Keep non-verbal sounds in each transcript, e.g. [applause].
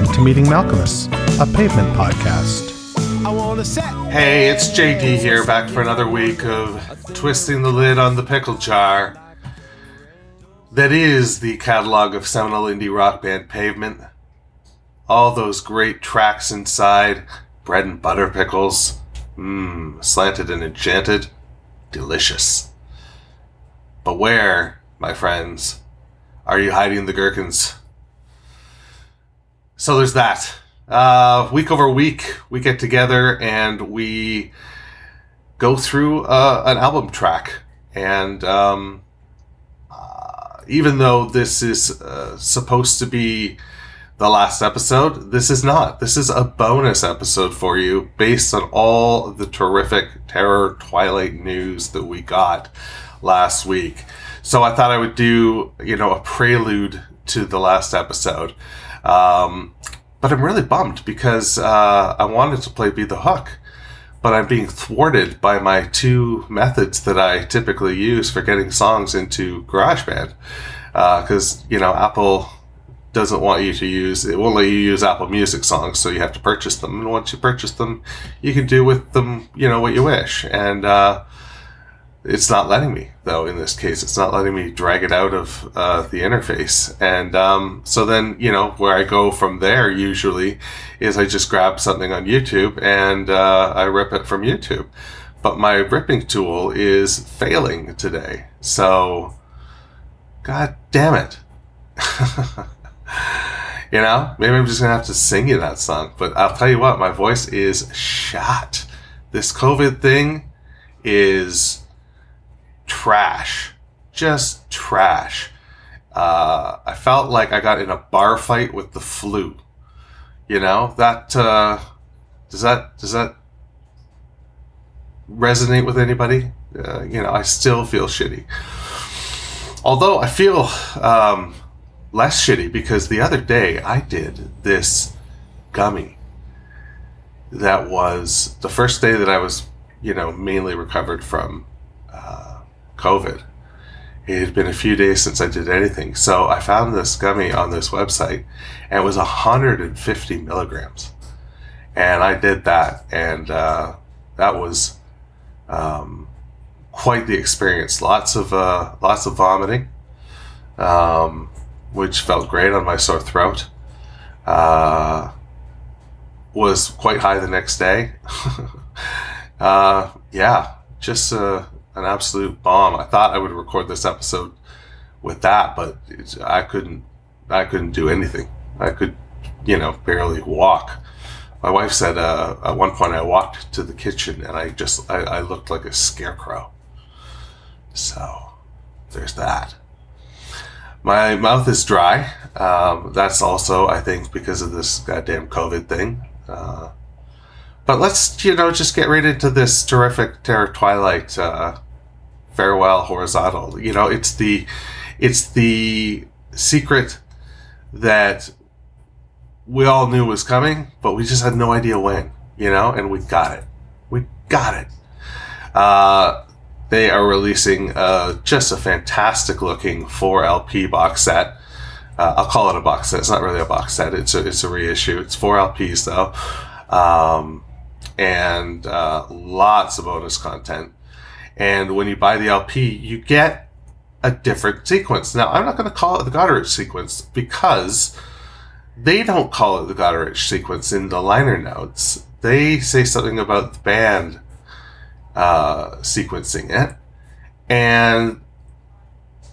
welcome to Meeting Malkmus, a pavement podcast. Hey, it's JD here, back for another week of twisting the lid on the pickle jar. That is the catalog of seminal indie rock band Pavement. All those great tracks inside, bread and butter pickles, mmm, slanted and enchanted, delicious. But where, my friends, are you hiding the gherkins? So there's that. Uh, week over week, we get together and we go through uh, an album track. And um, uh, even though this is uh, supposed to be the last episode, this is not. This is a bonus episode for you based on all the terrific Terror Twilight news that we got last week. So I thought I would do, you know, a prelude to the last episode. Um, but I'm really bummed because uh, I wanted to play Be the Hook, but I'm being thwarted by my two methods that I typically use for getting songs into GarageBand. Because, uh, you know, Apple doesn't want you to use, it won't let you use Apple Music songs, so you have to purchase them. And once you purchase them, you can do with them, you know, what you wish. And, uh, it's not letting me though in this case. It's not letting me drag it out of uh, the interface. And um, so then you know where i go from there usually is i just grab something on youtube and uh, i rip it from youtube. But my ripping tool is failing today. So god damn it. [laughs] You know maybe i'm just gonna have to sing you that song but i'll tell you what my voice is shot. This covid thing is trash, just trash. Uh, I felt like I got in a bar fight with the flu. You know that uh, does that does that resonate with anybody? Uh, you know, I still feel shitty. Although I feel um, less shitty because the other day I did this gummy that was the first day that I was, you know, mainly recovered from COVID. It had been a few days since I did anything. So I found this gummy on this website and it was 150 milligrams. And I did that. And uh, that was um, quite the experience. Lots of, uh, lots of vomiting, um, which felt great on my sore throat. Uh, was quite high the next day. [laughs] uh, yeah, just uh, an absolute bomb. I thought I would record this episode with that, but I couldn't. I couldn't do anything. I could, you know, barely walk. My wife said uh, at one point I walked to the kitchen and I just I, I looked like a scarecrow. So there's that. My mouth is dry. Um, that's also, I think, because of this goddamn COVID thing. Uh, but let's, you know, just get right into this terrific Terror Twilight uh, farewell horizontal. You know, it's the it's the secret that we all knew was coming, but we just had no idea when. You know, and we got it. We got it. Uh, they are releasing uh, just a fantastic looking 4 LP box set. Uh, I'll call it a box set. It's not really a box set. It's a, it's a reissue. It's four LPs though. Um, and uh, lots of bonus content. And when you buy the LP, you get a different sequence. Now, I'm not going to call it the Godrich sequence because they don't call it the Godrich sequence in the liner notes. They say something about the band uh, sequencing it. And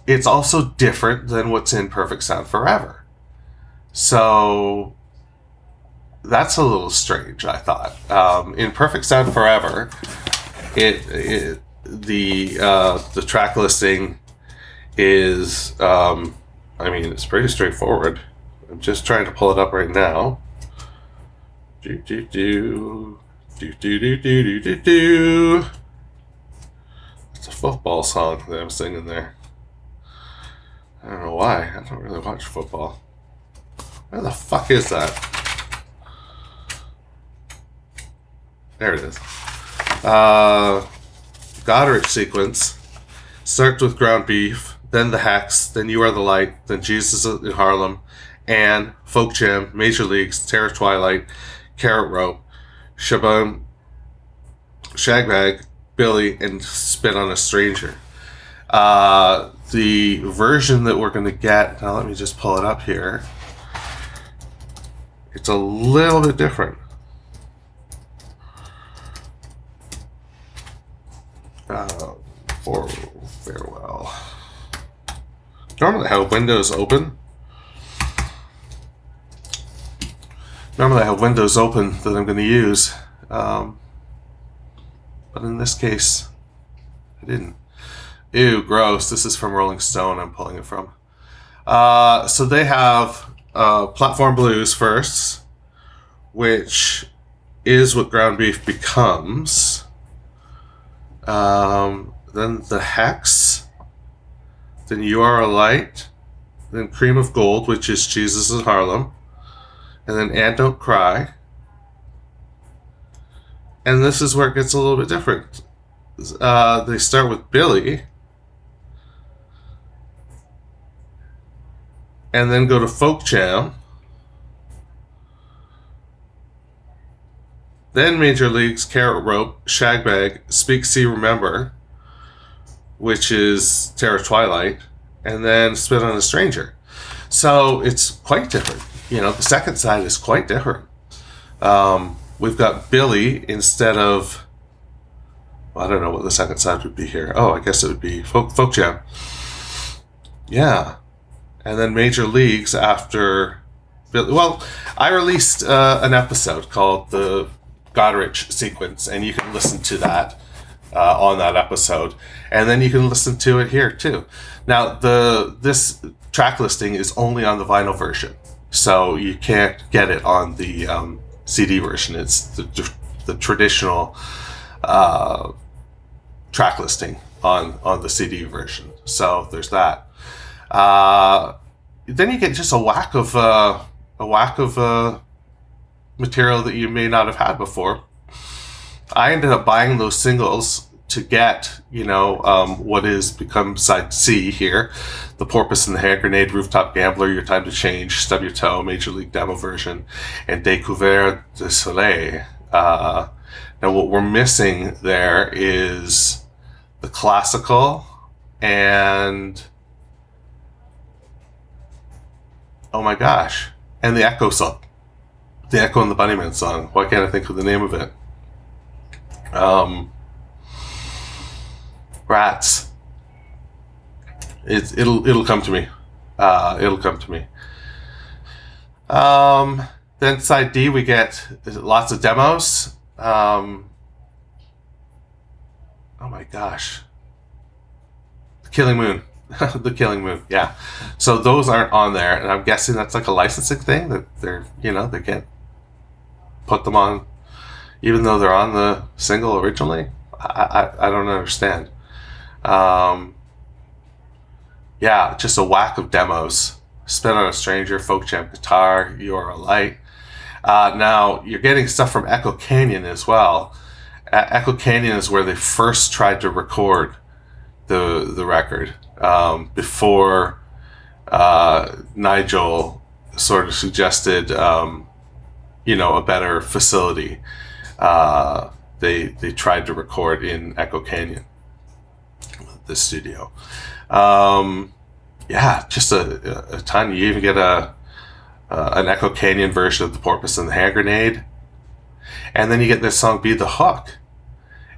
it's also different than what's in Perfect Sound Forever. So that's a little strange. I thought um, in Perfect Sound Forever, it, it the uh, the track listing is um, I mean it's pretty straightforward. I'm just trying to pull it up right now. Do do do do do do do do do. It's a football song that I'm singing there. I don't know why. I don't really watch football. Where the fuck is that? There it is. Uh, Godrich sequence starts with ground beef, then the Hexx, then you are the light, then Jesus in Harlem, and Folk Jam, Major Leagues, Terror Twilight, Carrot Rope, Shabam, Shagbag, Billy, and Spit on a Stranger. Uh, the version that we're going to get, now let me just pull it up here. It's a little bit different. Uh, for farewell. Normally, I have windows open. Normally, I have windows open that I'm going to use, um, but in this case, I didn't. Ew, gross. This is from Rolling Stone. I'm pulling it from. Uh, so they have uh, Platform Blues first, which is what ground beef becomes. Um, then the Hexx. Then You Are a Light. Then Cream of Gold, which is Jesus in Harlem. And then Ann Don't Cry. And this is where it gets a little bit different. Uh, they start with Billy. And then go to Folk Jam. Then Major Leagues, Carrot Rope, Shagbag, Speak, See, Remember, which is Terror Twilight, and then Spit on a Stranger. So it's quite different. You know, the second side is quite different. Um, we've got Billy instead of. I don't know what the second side would be here. Oh, I guess it would be Folk, folk Jam. Yeah. And then Major Leagues after. Well, I released uh, an episode called the Godrich sequence, and you can listen to that uh, on that episode, and then you can listen to it here too. Now, the this track listing is only on the vinyl version, so you can't get it on the um, CD version. It's the, the traditional uh, track listing on on the CD version. So there's that. Uh, then you get just a whack of uh, a whack of uh, material that you may not have had before. I ended up buying those singles to get, you know, um, what is become side C here, the Porpoise and the Hand Grenade, Rooftop Gambler, Your Time to Change, Stub Your Toe, Major League Demo version, and Découvert de Soleil. Uh, now, what we're missing there is the classical and oh my gosh, and the Echo song the Echo and the Bunnymen song. Why can't I think of the name of it? Um, rats. It, it'll it'll come to me. Uh, it'll come to me. Um, then side D we get lots of demos. Um, oh my gosh, the Killing Moon. [laughs] the Killing Moon, yeah. So those aren't on there, and I'm guessing that's like a licensing thing that they're, you know, they can't put them on, even though they're on the single originally. I, I, I don't understand. Um, yeah, just a whack of demos. Spin on a Stranger, Folk Jam Guitar, You Are a Light. Uh, now, you're getting stuff from Echo Canyon as well. Echo Canyon is where they first tried to record the the record um, before uh, Nigel sort of suggested um, you know a better facility. Uh, they they tried to record in Echo Canyon, the studio. Um, yeah, just a, a ton. You even get a an Echo Canyon version of the Porpoise and the Hand Grenade, and then you get this song "Be the Hook,"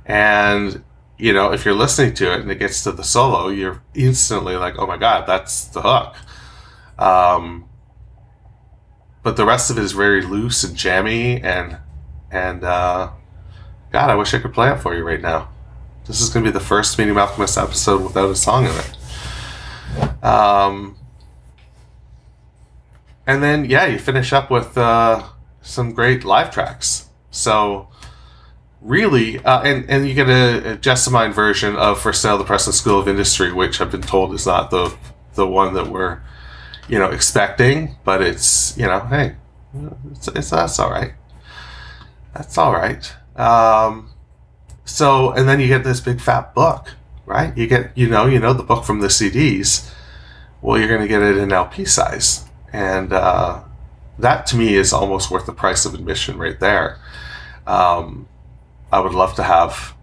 and you know if you're listening to it and it gets to the solo, you're instantly like, "Oh my god, that's the hook." Um, but the rest of it is very loose and jammy and and uh, God, I wish I could play it for you right now. This is going to be the first Meeting Malkmus episode without a song in it. Um, and then yeah, you finish up with uh, some great live tracks. So really, uh, and and you get a, a Jessamine version of For Sale: The Preston School of Industry, which I've been told is not the the one that we're you know, expecting, but it's, you know, hey, it's, it's that's all right. That's all right. Um, so, and then you get this big fat book, right? You get, you know, you know, the book from the CDs. Well, you're going to get it in LP size. and uh, that to me is almost worth the price of admission right there. Um, I would love to have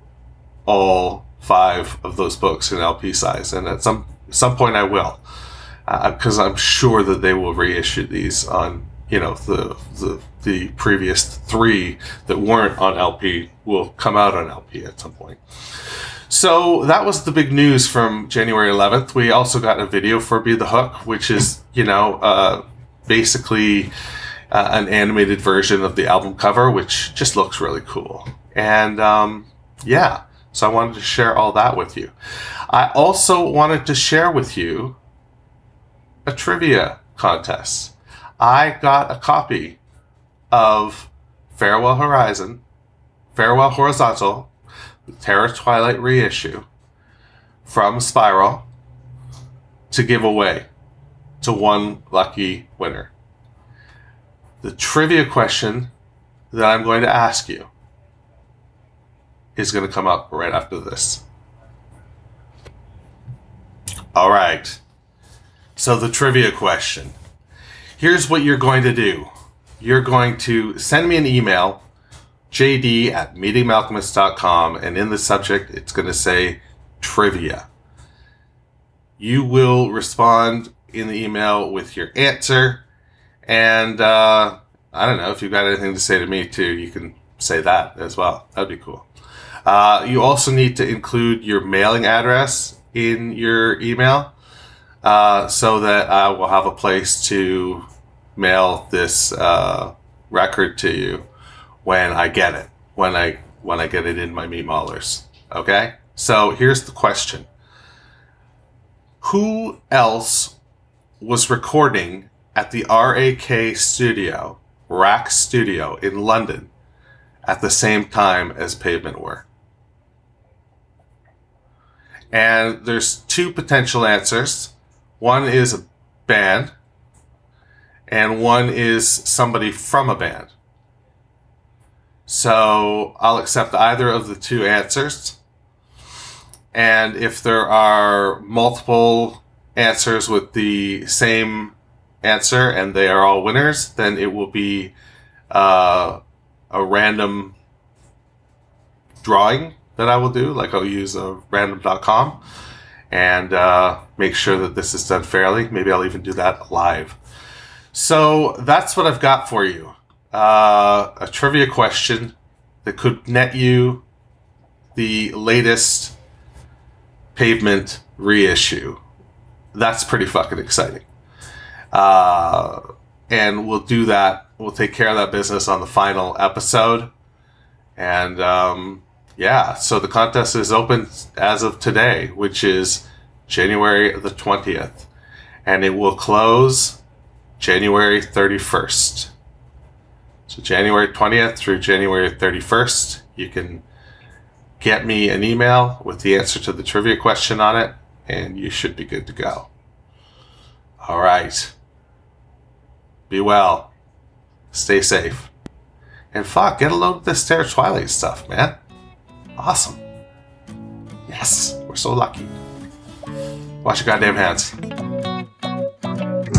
all five of those books in LP size, and at some some point I will, because uh, I'm sure that they will reissue these on you know the the the previous three that weren't on LP will come out on LP at some point. So that was the big news from January 11th. We also got a video for Be the Hook, which is you know uh, basically uh, an animated version of the album cover, which just looks really cool. And um, yeah, so I wanted to share all that with you. I also wanted to share with you a trivia contest. I got a copy of Farewell Horizon, Farewell Horizontal, the Terror Twilight reissue from Spiral to give away to one lucky winner. The trivia question that I'm going to ask you is going to come up right after this. All right. So, the trivia question. Here's what you're going to do you're going to send me an email, jd at meetingmalkmus.com, and in the subject, it's going to say trivia. You will respond in the email with your answer. And uh, I don't know if you've got anything to say to me too, you can say that as well. That'd be cool. Uh, you also need to include your mailing address in your email uh, so that I will have a place to mail this uh, record to you when I get it, when I when I get it in my meat maulers. Okay. So here's the question: Who else was recording at the RAK studio, Rack Studio in London, at the same time as Pavement were? And there's two potential answers. One is a band, and one is somebody from a band. So I'll accept either of the two answers. And if there are multiple answers with the same answer and they are all winners, then it will be uh, a random drawing that I will do. Like I'll use a random.com and uh, make sure that this is done fairly. Maybe I'll even do that live. So that's what I've got for you. Uh, a trivia question that could net you the latest pavement reissue that's pretty fucking exciting. Uh, and we'll do that. We'll take care of that business on the final episode. And um, yeah, so the contest is open as of today, which is January the 20th. And it will close January 31st. So January 20th through January 31st, you can get me an email with the answer to the trivia question on it and you should be good to go. All right. Be well. Stay safe. And fuck, get a load of this Terror Twilight stuff, man. Awesome. Yes, we're so lucky. Wash your goddamn hands.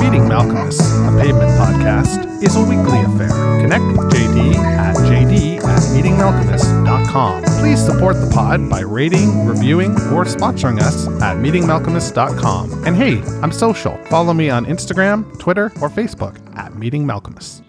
Meeting Malkmus, a pavement podcast, is a weekly affair. Connect with JD at jd at meetingmalkmus.com. Please support the pod by rating, reviewing, or sponsoring us at meetingmalkmus.com. And hey, I'm social. Follow me on Instagram, Twitter, or Facebook at Meeting Malkmus.